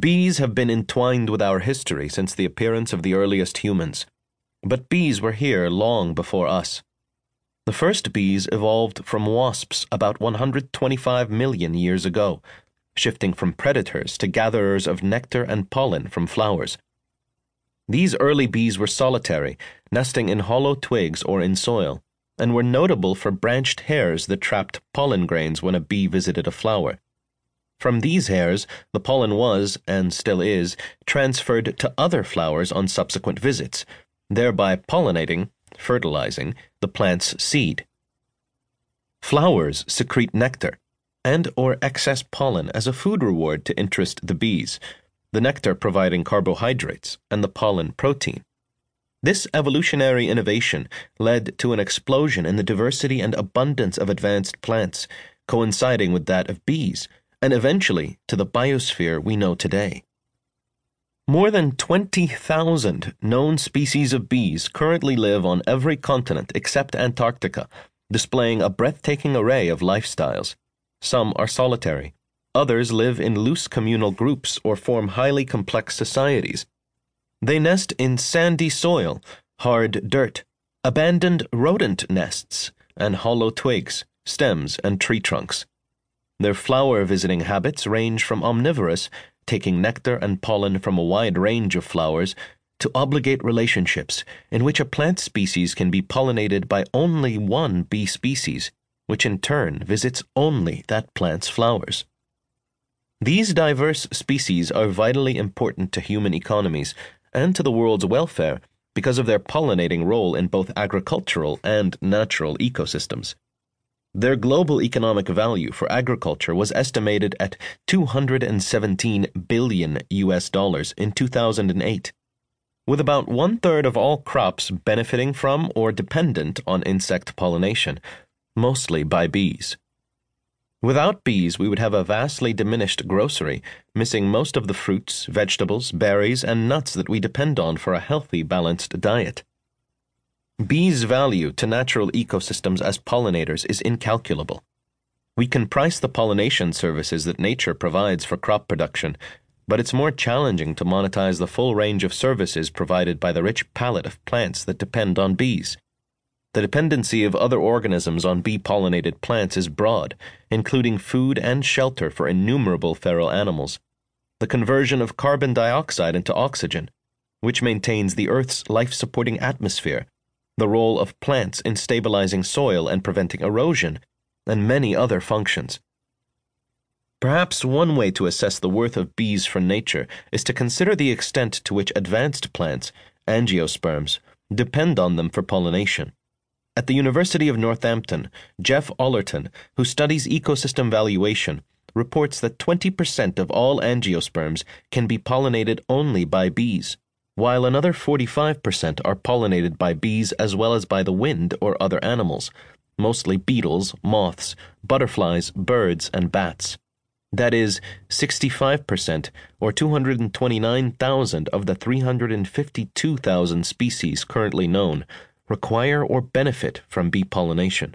Bees have been entwined with our history since the appearance of the earliest humans, but bees were here long before us. The first bees evolved from wasps about 125 million years ago, shifting from predators to gatherers of nectar and pollen from flowers. These early bees were solitary, nesting in hollow twigs or in soil, and were notable for branched hairs that trapped pollen grains when a bee visited a flower. From these hairs, the pollen was, and still is, transferred to other flowers on subsequent visits, thereby pollinating, fertilizing, the plant's seed. Flowers secrete nectar and or excess pollen as a food reward to interest the bees, the nectar providing carbohydrates and the pollen protein. This evolutionary innovation led to an explosion in the diversity and abundance of advanced plants, coinciding with that of bees and eventually to the biosphere we know today. More than 20,000 known species of bees currently live on every continent except Antarctica, displaying a breathtaking array of lifestyles. Some are solitary, others live in loose communal groups or form highly complex societies. They nest in sandy soil, hard dirt, abandoned rodent nests, and hollow twigs, stems, and tree trunks. Their flower visiting habits range from omnivorous, taking nectar and pollen from a wide range of flowers, to obligate relationships in which a plant species can be pollinated by only one bee species, which in turn visits only that plant's flowers. These diverse species are vitally important to human economies and to the world's welfare because of their pollinating role in both agricultural and natural ecosystems. Their global economic value for agriculture was estimated at 217 billion US dollars in 2008, with about one third of all crops benefiting from or dependent on insect pollination, mostly by bees. Without bees, we would have a vastly diminished grocery, missing most of the fruits, vegetables, berries, and nuts that we depend on for a healthy, balanced diet. Bees' value to natural ecosystems as pollinators is incalculable. We can price the pollination services that nature provides for crop production, but it's more challenging to monetize the full range of services provided by the rich palette of plants that depend on bees. The dependency of other organisms on bee pollinated plants is broad, including food and shelter for innumerable feral animals, the conversion of carbon dioxide into oxygen, which maintains the Earth's life supporting atmosphere the role of plants in stabilizing soil and preventing erosion, and many other functions. Perhaps one way to assess the worth of bees for nature is to consider the extent to which advanced plants, angiosperms, depend on them for pollination. At the University of Northampton, Jeff Ollerton, who studies ecosystem valuation, reports that 20% of all angiosperms can be pollinated only by bees while another 45% are pollinated by bees as well as by the wind or other animals, mostly beetles, moths, butterflies, birds, and bats. That is, 65%, or 229,000 of the 352,000 species currently known, require or benefit from bee pollination.